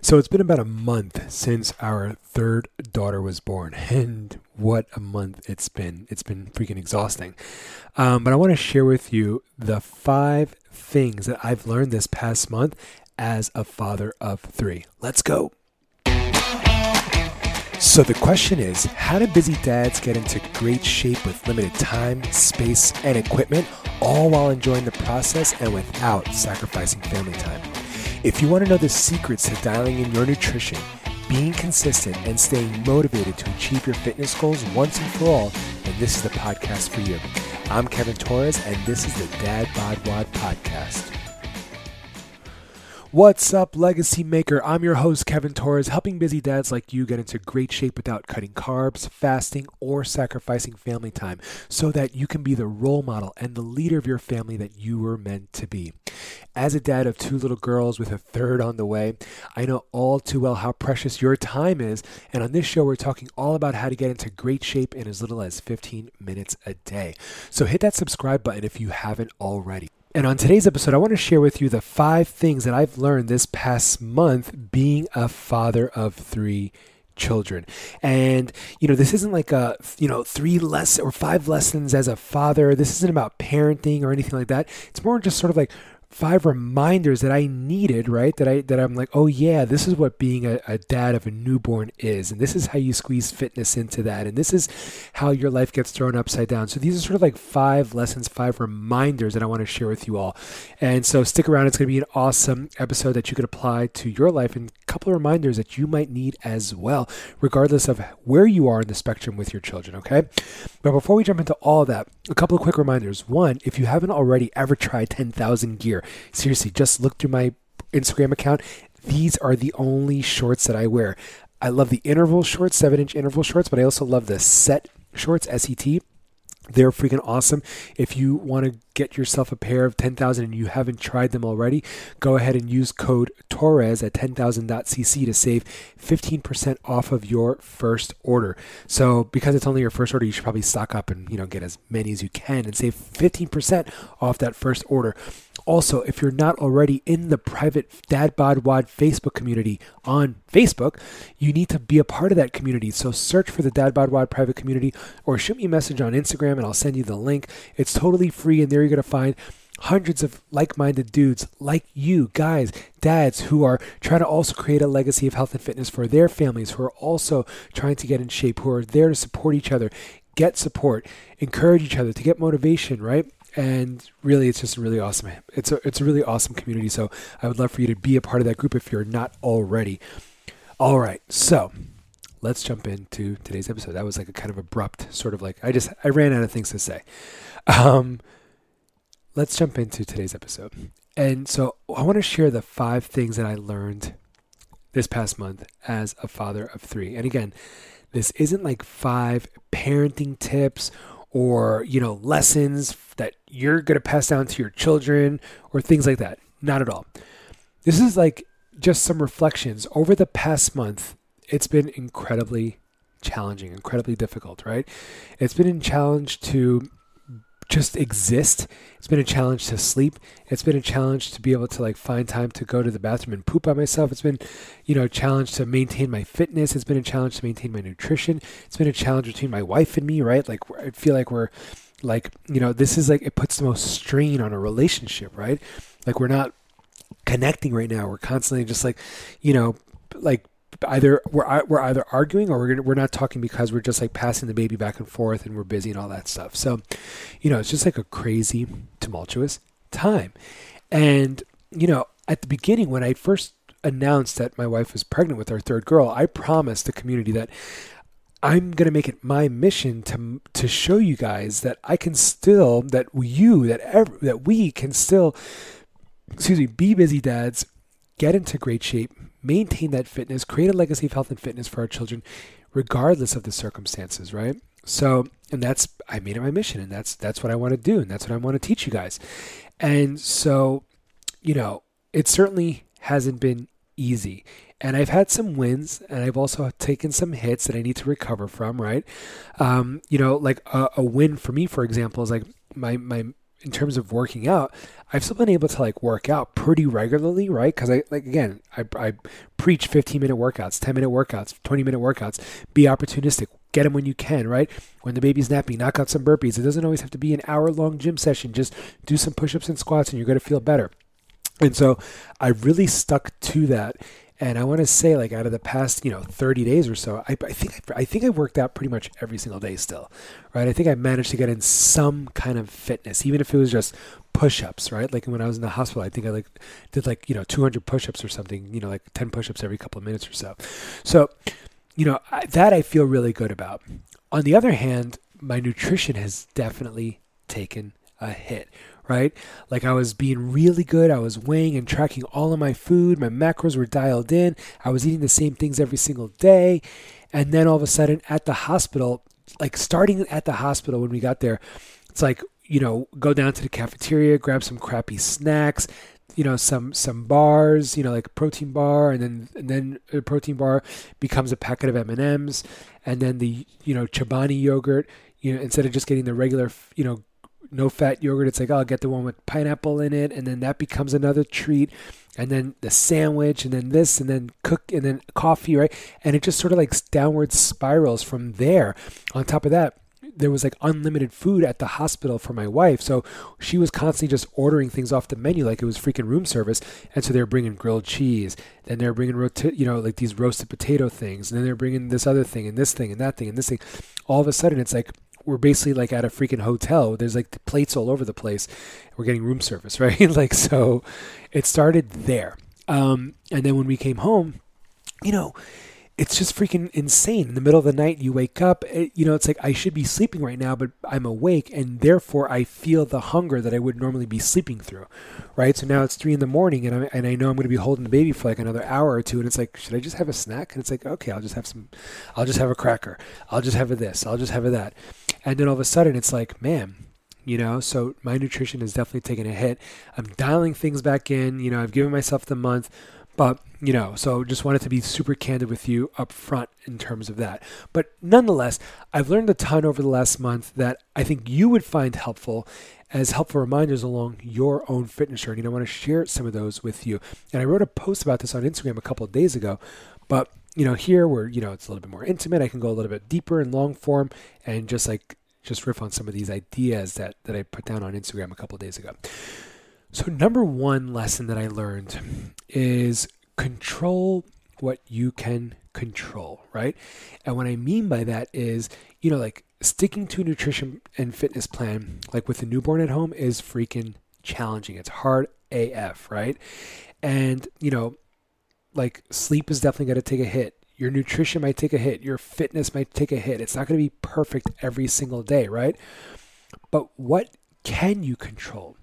So it's been about a month since our third daughter was born, and what a month it's been. It's been freaking exhausting. Um, but I want to share with you the five things that I've learned this past month as a father of three. Let's go. So the question is how do busy dads get into great shape with limited time, space, and equipment, all while enjoying the process and without sacrificing family time? If you want to know the secrets to dialing in your nutrition, being consistent, and staying motivated to achieve your fitness goals once and for all, then this is the podcast for you. I'm Kevin Torres, and this is the Dad Bod WOD Podcast. What's up, Legacy Maker? I'm your host, Kevin Torres, helping busy dads like you get into great shape without cutting carbs, fasting, or sacrificing family time so that you can be the role model and the leader of your family that you were meant to be. As a dad of two little girls with a third on the way, I know all too well how precious your time is. And on this show, we're talking all about how to get into great shape in as little as 15 minutes a day. So hit that subscribe button if you haven't already. And on today's episode, I want to share with you the five things that I've learned this past month being a father of three children. And, you know, this isn't like a, you know, three less or five lessons as a father. This isn't about parenting or anything like that. It's more just sort of like five reminders that I needed, right? That I that I'm like, oh yeah, this is what being a, a, dad of a newborn is, and this is how you squeeze fitness into that, and this is how your life gets thrown upside down. So these are sort of like five lessons, five reminders that I want to share with you all. And so stick around; it's going to be an awesome episode that you could apply to your life, and a couple of reminders that you might need as well, regardless of where you are in the spectrum with your children. Okay, but before we jump into all that, a couple of quick reminders. One, if you haven't already ever tried 10,000 gear Seriously, just look through my Instagram account. These are the only shorts that I wear. I love the interval shorts, seven inch interval shorts, but I also love the set shorts, S E T. They're freaking awesome. If you want to get yourself a pair of 10,000 and you haven't tried them already, go ahead and use code Torres at 10,000.cc to save 15% off of your first order. So because it's only your first order, you should probably stock up and, you know, get as many as you can and save 15% off that first order. Also, if you're not already in the private Dad Bod WOD Facebook community on Facebook, you need to be a part of that community. So search for the Dad Bod WOD private community or shoot me a message on Instagram and I'll send you the link. It's totally free and there you're going to find hundreds of like-minded dudes like you guys dads who are trying to also create a legacy of health and fitness for their families who are also trying to get in shape who are there to support each other get support encourage each other to get motivation right? And really it's just a really awesome it's a it's a really awesome community. So i would love for you to be a part of that group if you're not already. All right so let's jump into today's episode. That was like a kind of abrupt sort of like i just i ran out of things to say. Um let's jump into today's episode. And so i want to share the five things that i learned this past month as a father of three. And again this isn't like five parenting tips or you know lessons that you're going to pass down to your children or things like that. Not at all. This is like just some reflections. Over the past month it's been incredibly challenging incredibly difficult right? It's been a challenge to just exist. It's been a challenge to sleep. It's been a challenge to be able to like find time to go to the bathroom and poop by myself. It's been, you know, a challenge to maintain my fitness. It's been a challenge to maintain my nutrition. It's been a challenge between my wife and me, right? Like I feel like we're like, you know, this is like it puts the most strain on a relationship, right? Like we're not connecting right now. We're constantly just like, you know, like either we're we're either arguing or we're we're not talking because we're just like passing the baby back and forth and we're busy and all that stuff. So, you know, it's just like a crazy tumultuous time. And you know, at the beginning when I first announced that my wife was pregnant with our third girl, I promised the community that I'm going to make it my mission to to show you guys that I can still that you that that we can still excuse me be busy dads, get into great shape, maintain that fitness, create a legacy of health and fitness for our children, regardless of the circumstances, right? So, and that's I made it my mission, and that's that's what I want to do, and that's what I want to teach you guys. And so, you know, it certainly hasn't been easy. And I've had some wins, and I've also taken some hits that I need to recover from. Right, um, you know, like a, a win for me, for example, is like my my in terms of working out, I've still been able to like work out pretty regularly, right? Because I like again, I, I preach 15 minute workouts, 10 minute workouts, 20 minute workouts. Be opportunistic. Get them when you can, right? When the baby's napping, knock out some burpees. It doesn't always have to be an hour long gym session. Just do some push ups and squats, and you're going to feel better. And so I really stuck to that. And I want to say, like, out of the past, you know, 30 days or so, I, I think I, think I worked out pretty much every single day still, right? I think I managed to get in some kind of fitness, even if it was just push-ups, right? Like when I was in the hospital, I think I like did like you know 200 push-ups or something, you know, like 10 push-ups every couple of minutes or so. So, you know, I, that I feel really good about. On the other hand, my nutrition has definitely taken a hit, right? Like I was being really good. I was weighing and tracking all of my food. My macros were dialed in. I was eating the same things every single day. And then all of a sudden at the hospital, like starting at the hospital when we got there, it's like, you know, go down to the cafeteria, grab some crappy snacks, you know, some some bars, you know, like a protein bar, and then and then a protein bar becomes a packet of M and M's, and then the you know Chobani yogurt, you know, instead of just getting the regular, you know, no fat yogurt. It's like, oh, I'll get the one with pineapple in it. And then that becomes another treat. And then the sandwich, and then this, and then cook, and then coffee, right? And it just sort of like downward spirals from there. On top of that, there was like unlimited food at the hospital for my wife. So she was constantly just ordering things off the menu like it was freaking room service. And so they were bringing grilled cheese. Then they were bringing, roti- you know, like these roasted potato things. And then they're bringing this other thing and this thing and that thing and this thing. All of a sudden, it's like we're basically like at a freaking hotel. There's like plates all over the place. We're getting room service, right? like so, it started there. Um, and then when we came home, you know, it's just freaking insane. In the middle of the night, you wake up. It, eh, you know, it's like I should be sleeping right now, but I'm awake, and therefore I feel the hunger that I would normally be sleeping through, right? So now it's three in the morning, and I and I know I'm going to be holding the baby for like another hour or two, and it's like, should I just have a snack? And it's like, okay, I'll just have some, I'll just have a cracker, I'll just have a this, I'll just have a that, and then all of a sudden it's like, man, you know so my nutrition is definitely taking a hit i'm dialing things back in you know i've given myself the month but, you know, so just wanted to be super candid with you up front in terms of that. But nonetheless, I've learned a ton over the last month that I think you would find helpful as helpful reminders along your own fitness journey. And I want to share some of those with you. And I wrote a post about this on Instagram a couple of days ago. But, you know, here where, you know, it's a little bit more intimate, I can go a little bit deeper in long form and just like just riff on some of these ideas that, that I put down on Instagram a couple of days ago. So, number one lesson that I learned is control what you can control, right? And what I mean by that is, you know, like sticking to a nutrition and fitness plan, like with a newborn at home, is freaking challenging. It's hard AF, right? And, you know, like sleep is definitely going to take a hit. Your nutrition might take a hit. Your fitness might take a hit. It's not going to be perfect every single day, right? But what can you control?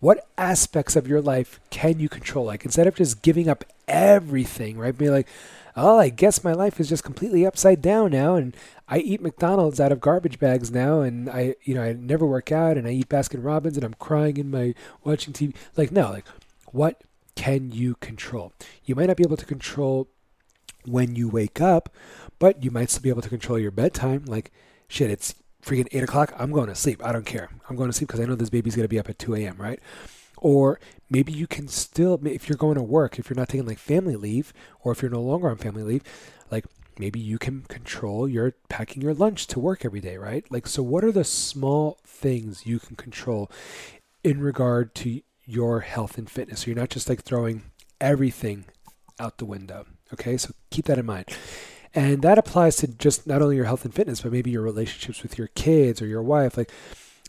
What aspects of your life can you control? Like instead of just giving up everything, right? Be like, oh, I guess my life is just completely upside down now, and I eat McDonald's out of garbage bags now, and I, you know, I never work out, and I eat Baskin Robbins, and I'm crying in my watching TV. Like no, like what can you control? You might not be able to control when you wake up, but you might still be able to control your bedtime. Like shit, it's freaking eight o'clock, I'm going to sleep. I don't care. I'm going to sleep because I know this baby's going to be up at 2 a.m., right? Or maybe you can still, if you're going to work, if you're not taking like family leave, or if you're no longer on family leave, like maybe you can control your packing your lunch to work every day, right? Like, so what are the small things you can control in regard to your health and fitness? So you're not just like throwing everything out the window. Okay, so keep that in mind. And that applies to just not only your health and fitness, but maybe your relationships with your kids or your wife. Like,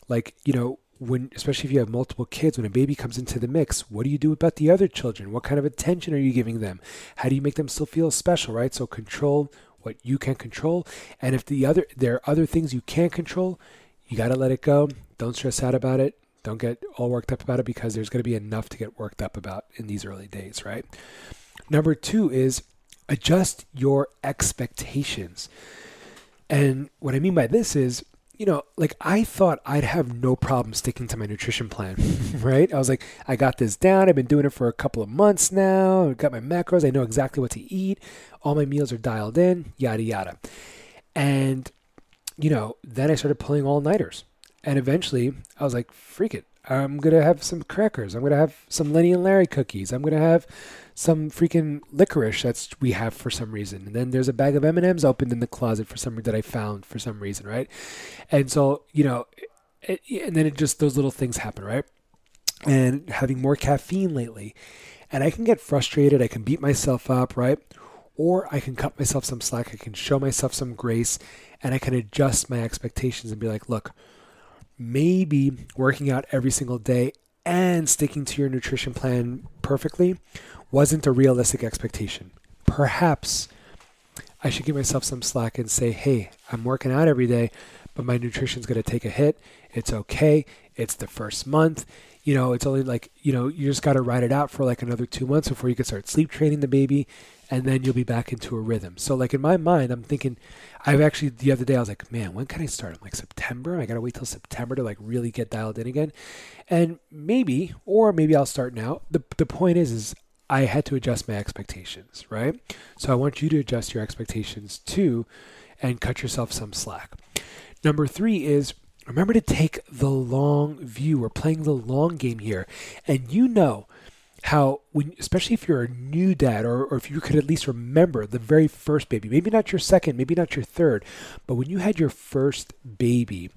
like you know, when especially if you have multiple kids, when a baby comes into the mix, what do you do about the other children? What kind of attention are you giving them? How do you make them still feel special? Right. So control what you can control, and if the other there are other things you can't control, you got to let it go. Don't stress out about it. Don't get all worked up about it because there's going to be enough to get worked up about in these early days, right? Number two is adjust your expectations. And what I mean by this is, you know, like I thought I'd have no problem sticking to my nutrition plan, right? I was like, I got this down. I've been doing it for a couple of months now. I've got my macros. I know exactly what to eat. All my meals are dialed in, yada, yada. And, you know, then I started pulling all nighters. And eventually I was like, freak it. I'm gonna have some crackers. I'm gonna have some Lenny and Larry cookies. I'm gonna have some freaking licorice that's we have for some reason. And then there's a bag of M&Ms opened in the closet for some that I found for some reason, right? And so, you know, it, and then it just those little things happen, right? And having more caffeine lately. And I can get frustrated, I can beat myself up, right? Or I can cut myself some slack, I can show myself some grace, and I can adjust my expectations and be like, look, maybe working out every single day and sticking to your nutrition plan perfectly wasn't a realistic expectation. Perhaps I should give myself some slack and say, hey, I'm working out every day, but my nutrition's going to take a hit. It's okay. It's the first month. You know, it's only like, you know, you just got to ride it out for like another two months before you can start sleep training the baby and then you'll be back into a rhythm. So, like in my mind, I'm thinking, I've actually, the other day, I was like, man, when can I start? I'm like, September? I got to wait till September to like really get dialed in again. And maybe, or maybe I'll start now. The, the point is, is I had to adjust my expectations, right? So I want you to adjust your expectations too and cut yourself some slack. Number three is remember to take the long view. We're playing the long game here. And you know how, when, especially if you're a new dad or, or if you could at least remember the very first baby, maybe not your second, maybe not your third, but when you had your first baby,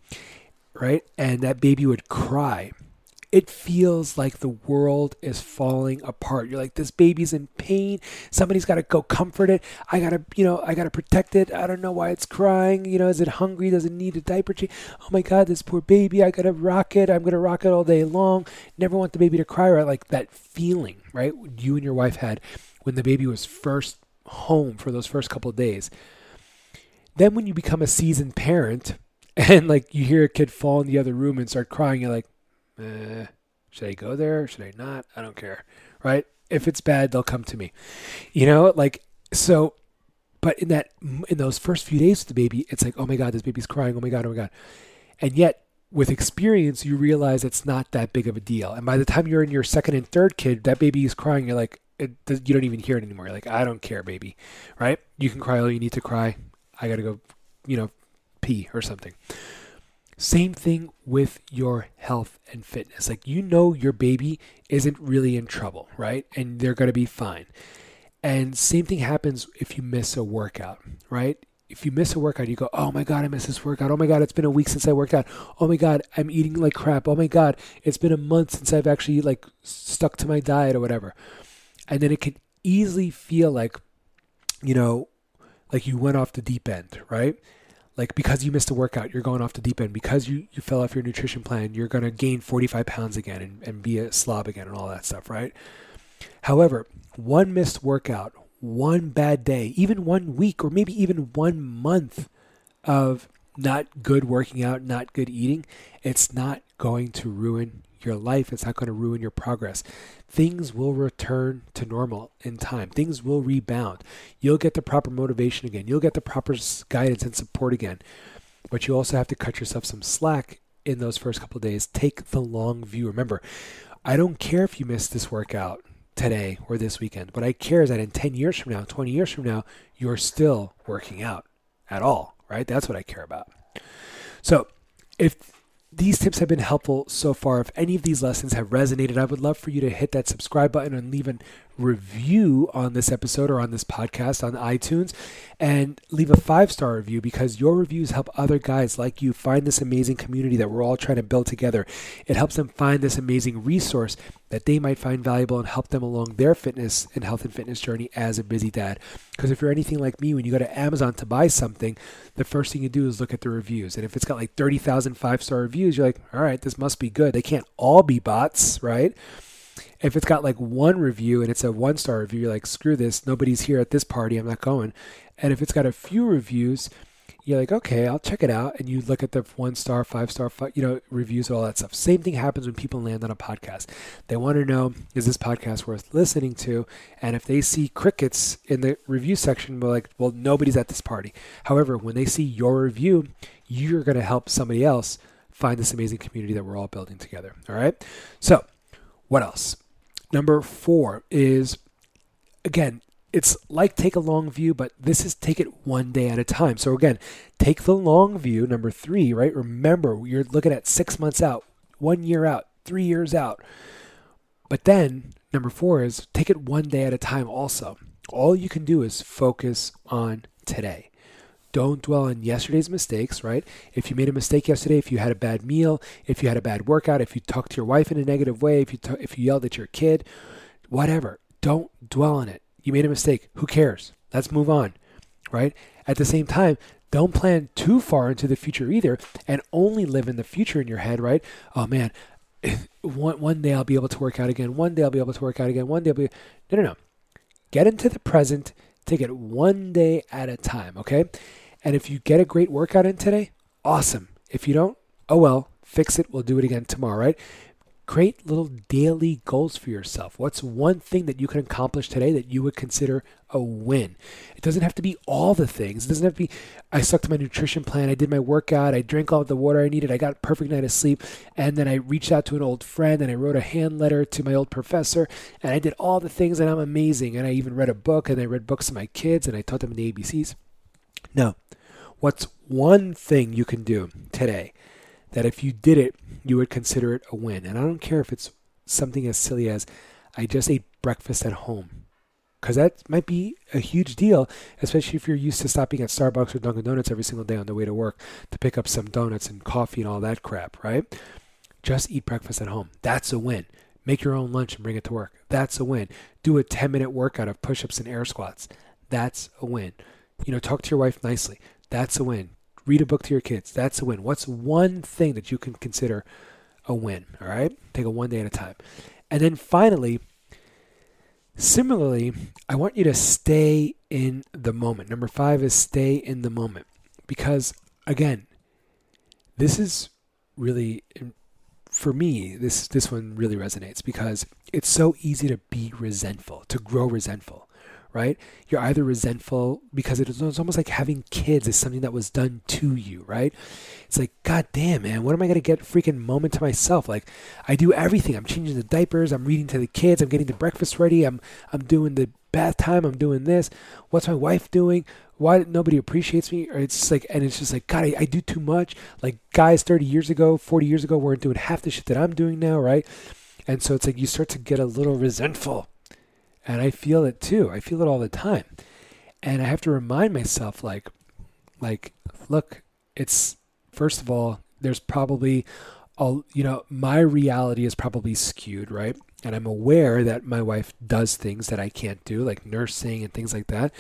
right? And that baby would cry it feels like the world is falling apart. You're like, this baby's in pain. Somebody's got to go comfort it. I got to, you know, I got to protect it. I don't know why it's crying. You know, is it hungry? Does it need a diaper change? Oh my God, this poor baby. I got to rock it. I'm going to rock it all day long. Never want the baby to cry. Right? Like that feeling, right? You and your wife had when the baby was first home for those first couple of days. Then when you become a seasoned parent and like you hear a kid fall in the other room and start crying, you're like, eh, should I go there? Should I not? I don't care. Right? If it's bad, they'll come to me. You know, like, so, but in that, in those first few days with the baby, it's like, oh my God, this baby's crying. Oh my God, oh my God. And yet, with experience, you realize it's not that big of a deal. And by the time you're in your second and third kid, that baby is crying. You're like, it, you don't even hear it anymore. You're like, I don't care, baby. Right? You can cry all you need to cry. I got to go, you know, pee or something. Same thing with your health and fitness. Like, you know, your baby isn't really in trouble, right? And they're going to be fine. And same thing happens if you miss a workout, right? If you miss a workout, you go, oh my God, I missed this workout. Oh my God, it's been a week since I worked out. Oh my God, I'm eating like crap. Oh my God, it's been a month since I've actually like stuck to my diet or whatever. And then it can easily feel like, you know, like you went off the deep end, right? Like because you missed a workout, you're going off the deep end. Because you, you fell off your nutrition plan, you're going to gain 45 pounds again and, and be a slob again and all that stuff, right? However, one missed workout, one bad day, even one week, or maybe even one month of not good working out, not good eating, it's not going to ruin your life. It's not going to ruin your progress. Things will return to normal in time. Things will rebound. You'll get the proper motivation again. You'll get the proper guidance and support again. But you also have to cut yourself some slack in those first couple days. Take the long view. Remember, I don't care if you miss this workout today or this weekend. What I care is that in 10 years from now, 20 years from now, you're still working out at all, right? That's what I care about. So, if these tips have been helpful so far. If any of these lessons have resonated, I would love for you to hit that subscribe button and leave a review on this episode or on this podcast on iTunes and leave a five star review because your reviews help other guys like you find this amazing community that we're all trying to build together. It helps them find this amazing resource that they might find valuable and help them along their fitness and health and fitness journey as a busy dad. Because if you're anything like me, when you go to Amazon to buy something, the first thing you do is look at the reviews. And if it's got like 30,000 five star reviews, you're like, all right, this must be good. They can't all be bots, right? If it's got like one review and it's a one star review, you're like, screw this. Nobody's here at this party. I'm not going. And if it's got a few reviews, you're like, okay, I'll check it out. And you look at the one star, five star, five, you know, reviews, all that stuff. Same thing happens when people land on a podcast. They want to know, is this podcast worth listening to? And if they see crickets in the review section, we're like, well, nobody's at this party. However, when they see your review, you're going to help somebody else find this amazing community that we're all building together. All right. So, what else? Number four is, again, it's like take a long view, but this is take it one day at a time. So again, take the long view. Number three, right? Remember, you're looking at six months out, one year out, three years out. But then, number four is take it one day at a time also. All you can do is focus on today. Don't dwell on yesterday's mistakes, right? If you made a mistake yesterday, if you had a bad meal, if you had a bad workout, if you talked to your wife in a negative way, if you t- if you yelled at your kid, whatever, don't dwell on it. You made a mistake. Who cares? Let's move on, right? At the same time, don't plan too far into the future either and only live in the future in your head, right? Oh man, one, one day I'll be able to work out again. One day I'll be able to work out again. One day I'll be. No, no, no. Get into the present. Take it one day at a time, okay? And if you get a great workout in today, awesome. If you don't, oh well, fix it. We'll do it again tomorrow, right? Create little daily goals for yourself. What's one thing that you can accomplish today that you would consider a win? It doesn't have to be all the things. It doesn't have to be, I stuck to my nutrition plan, I did my workout, I drank all the water I needed, I got a perfect night of sleep, and then I reached out to an old friend and I wrote a hand letter to my old professor, and I did all the things and I'm amazing. And I even read a book and I read books to my kids and I taught them the ABCs. No. What's one thing you can do today that if you did it, you would consider it a win? And I don't care if it's something as silly as I just ate breakfast at home. Because that might be a huge deal, especially if you're used to stopping at Starbucks or Dunkin' Donuts every single day on the way to work to pick up some donuts and coffee and all that crap, right? Just eat breakfast at home. That's a win. Make your own lunch and bring it to work. That's a win. Do a 10 minute workout of push ups and air squats. That's a win. You know, talk to your wife nicely. That's a win. Read a book to your kids. That's a win. What's one thing that you can consider a win? All right? Take it one day at a time. And then finally, similarly, I want you to stay in the moment. Number five is stay in the moment. Because, again, this is really for me this this one really resonates because it's so easy to be resentful to grow resentful right? You're either resentful because it is almost like having kids is something that was done to you, right? It's like, God damn, man, what am I gonna get freaking moment to myself? Like, I do everything. I'm changing the diapers. I'm reading to the kids. I'm getting the breakfast ready. I'm I'm doing the bath time. I'm doing this. What's my wife doing? Why nobody appreciates me? Or it's just like, and it's just like, God, I, I do too much. Like guys 30 years ago, 40 years ago weren't doing half the shit that I'm doing now, right? And so it's like you start to get a little resentful and I feel it too. I feel it all the time. And I have to remind myself like like look, it's first of all, there's probably a, you know, my reality is probably skewed, right? And I'm aware that my wife does things that I can't do, like nursing and things like that.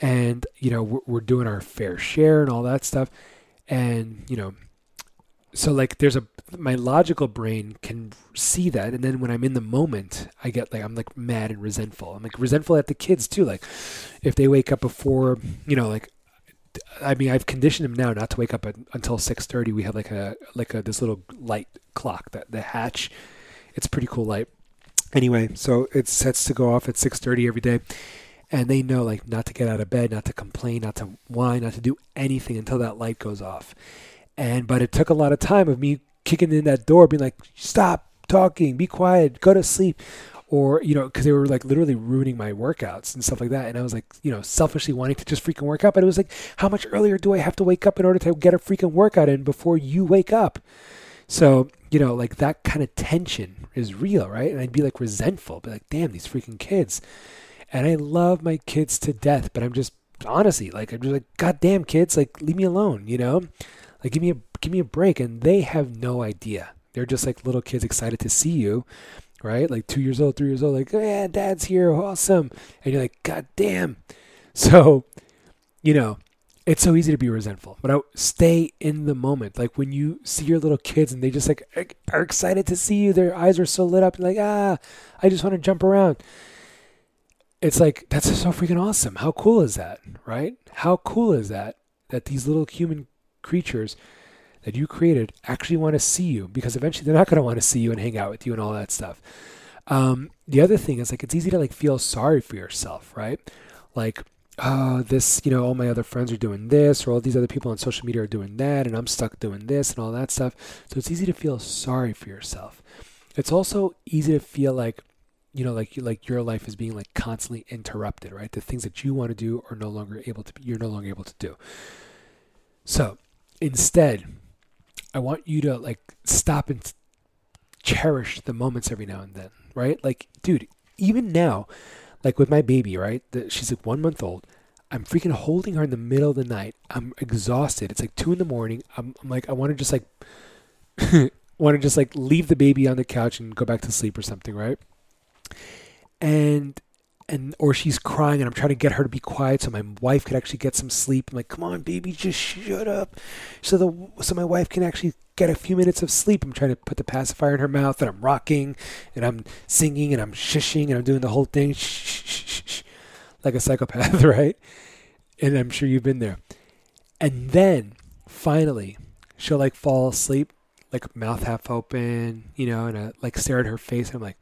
And, you know, we're, we're doing our fair share and all that stuff. And, you know, so like there's a my logical brain can see that and then when i'm in the moment i get like i'm like mad and resentful. I'm like resentful at the kids too like if they wake up before you know like i mean i've conditioned them now not to wake up at, until 6.30 we have like a like a this little light clock that the hatch. It's pretty cool light. Anyway so it sets to go off at 6.30 every day and they know like not to get out of bed not to complain not to whine not to do anything until that light goes off and but it took a lot of time of me kicking in that door, being like, "Stop talking, be quiet, go to sleep," or you know, because they were like literally ruining my workouts and stuff like that. And I was like, you know, selfishly wanting to just freaking work out, but it was like, how much earlier do I have to wake up in order to get a freaking workout in before you wake up? So you know, like that kind of tension is real, right? And I'd be like resentful, be like, damn, these freaking kids. And I love my kids to death, but I'm just honestly like I'm just like, God damn kids, like leave me alone, you know? Like give me a give me a break. And they have no idea. They're just like little kids excited to see you, right? Like two years old, three years old, like, oh, yeah, dad's here, awesome. And you're like, God damn. So, you know, it's so easy to be resentful, but I stay in the moment. Like when you see your little kids and they just like are excited to see you, their eyes are so lit up, and like, ah, I just want to jump around. It's like that's so freaking awesome. How cool is that, right? How cool is that that these little human creatures that you created actually want to see you because eventually they're not going to want to see you and hang out with you and all that stuff. Um, the other thing is like it's easy to like feel sorry for yourself, right? Like, oh, this, you know, all my other friends are doing this, or all these other people on social media are doing that, and I'm stuck doing this and all that stuff. So it's easy to feel sorry for yourself. It's also easy to feel like, you know, like like your life is being like constantly interrupted, right? The things that you want to do are no longer able to. be, You're no longer able to do. So instead, I want you to like stop and cherish the moments every now and then, right? Like, dude, even now, like with my baby, right? The, she's like one month old. I'm freaking holding her in the middle of the night. I'm exhausted. It's like two in the morning. I'm, I'm like, I want to just like, want to just like leave the baby on the couch and go back to sleep or something, right? And and or she's crying and I'm trying to get her to be quiet so my wife could actually get some sleep. I'm like, come on, baby, just shut up, so the so my wife can actually get a few minutes of sleep. I'm trying to put the pacifier in her mouth and I'm rocking and I'm singing and I'm shushing and I'm doing the whole thing, shh, shh, shh, like a psychopath, right? And I'm sure you've been there. And then finally, she'll like fall asleep, like mouth half open, you know, and I like stare at her face. And I'm like,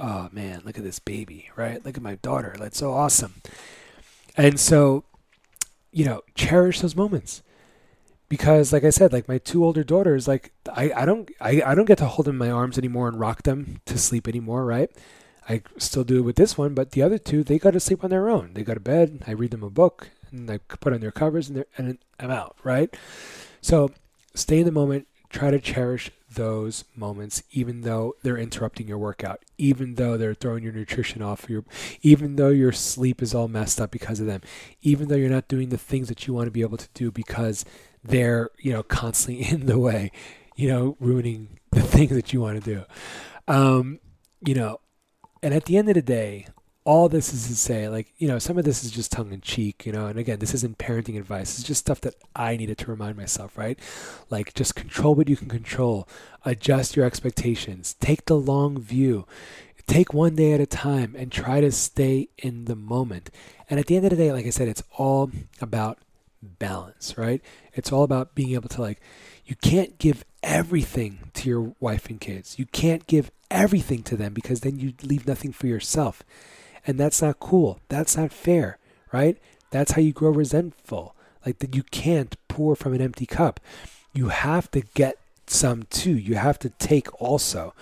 oh man, look at this baby, right? Look at my daughter. That's so awesome. And so, you know, cherish those moments. Because like I said, like my two older daughters, like I, I don't I, I don't get to hold them in my arms anymore and rock them to sleep anymore, right? I still do it with this one, but the other two, they go to sleep on their own. They go to bed, I read them a book, and I put on their covers and, and I'm out, right? So stay in the moment, try to cherish those moments, even though they're interrupting your workout, even though they're throwing your nutrition off, your, even though your sleep is all messed up because of them, even though you're not doing the things that you want to be able to do because they're, you know, constantly in the way, you know, ruining the things that you want to do. Um, you know, and at the end of the day, all this is to say, like, you know, some of this is just tongue in cheek, you know, and again, this isn't parenting advice. It's just stuff that I needed to remind myself, right? Like, just control what you can control, adjust your expectations, take the long view, take one day at a time, and try to stay in the moment. And at the end of the day, like I said, it's all about balance, right? It's all about being able to, like, you can't give everything to your wife and kids. You can't give everything to them because then you leave nothing for yourself. And that's not cool. That's not fair, right? That's how you grow resentful. Like that you can't pour from an empty cup. You have to get some too. You have to take also.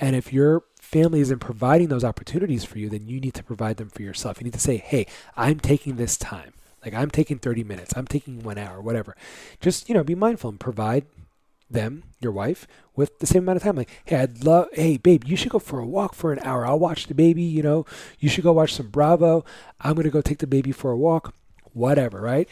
And if your family isn't providing those opportunities for you, then you need to provide them for yourself. You need to say, hey, I'm taking this time. Like I'm taking 30 minutes, I'm taking one hour, whatever. Just, you know, be mindful and provide them, your wife, with the same amount of time. Like, hey, I'd love, hey, babe, you should go for a walk for an hour. I'll watch the baby, you know, you should go watch some Bravo. I'm going to go take the baby for a walk, whatever, right?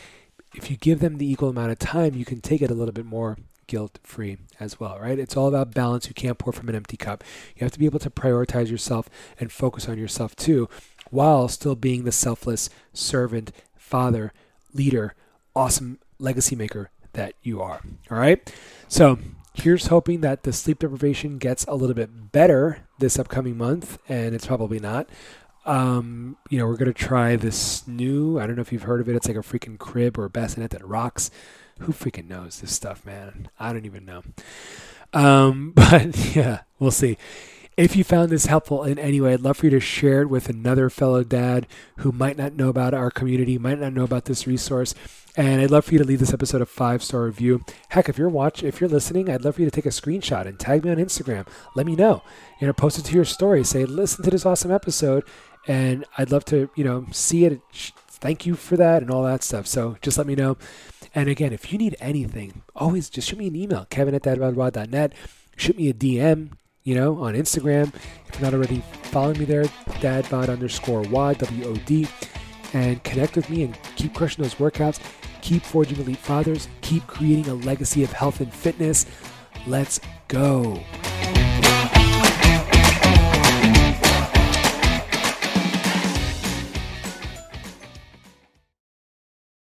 If you give them the equal amount of time, you can take it a little bit more guilt free as well, right? It's all about balance. You can't pour from an empty cup. You have to be able to prioritize yourself and focus on yourself too, while still being the selfless servant, father, leader, awesome legacy maker that you are. All right. So here's hoping that the sleep deprivation gets a little bit better this upcoming month, and it's probably not. Um, you know, we're gonna try this new. I don't know if you've heard of it. It's like a freaking crib or a bassinet that rocks. Who freaking knows this stuff, man? I don't even know. Um, but yeah, we'll see. If you found this helpful in any way, I'd love for you to share it with another fellow dad who might not know about our community, might not know about this resource. And I'd love for you to leave this episode a five star review. Heck, if you're watching, if you're listening, I'd love for you to take a screenshot and tag me on Instagram. Let me know. You know, post it to your story. Say, listen to this awesome episode, and I'd love to, you know, see it. Thank you for that and all that stuff. So just let me know. And again, if you need anything, always just shoot me an email, kevin at dadbodwad.net. Shoot me a DM, you know, on Instagram. If you're not already following me there, dadbod underscore Y, W O D. And connect with me and keep crushing those workouts. Keep forging elite fathers. Keep creating a legacy of health and fitness. Let's go.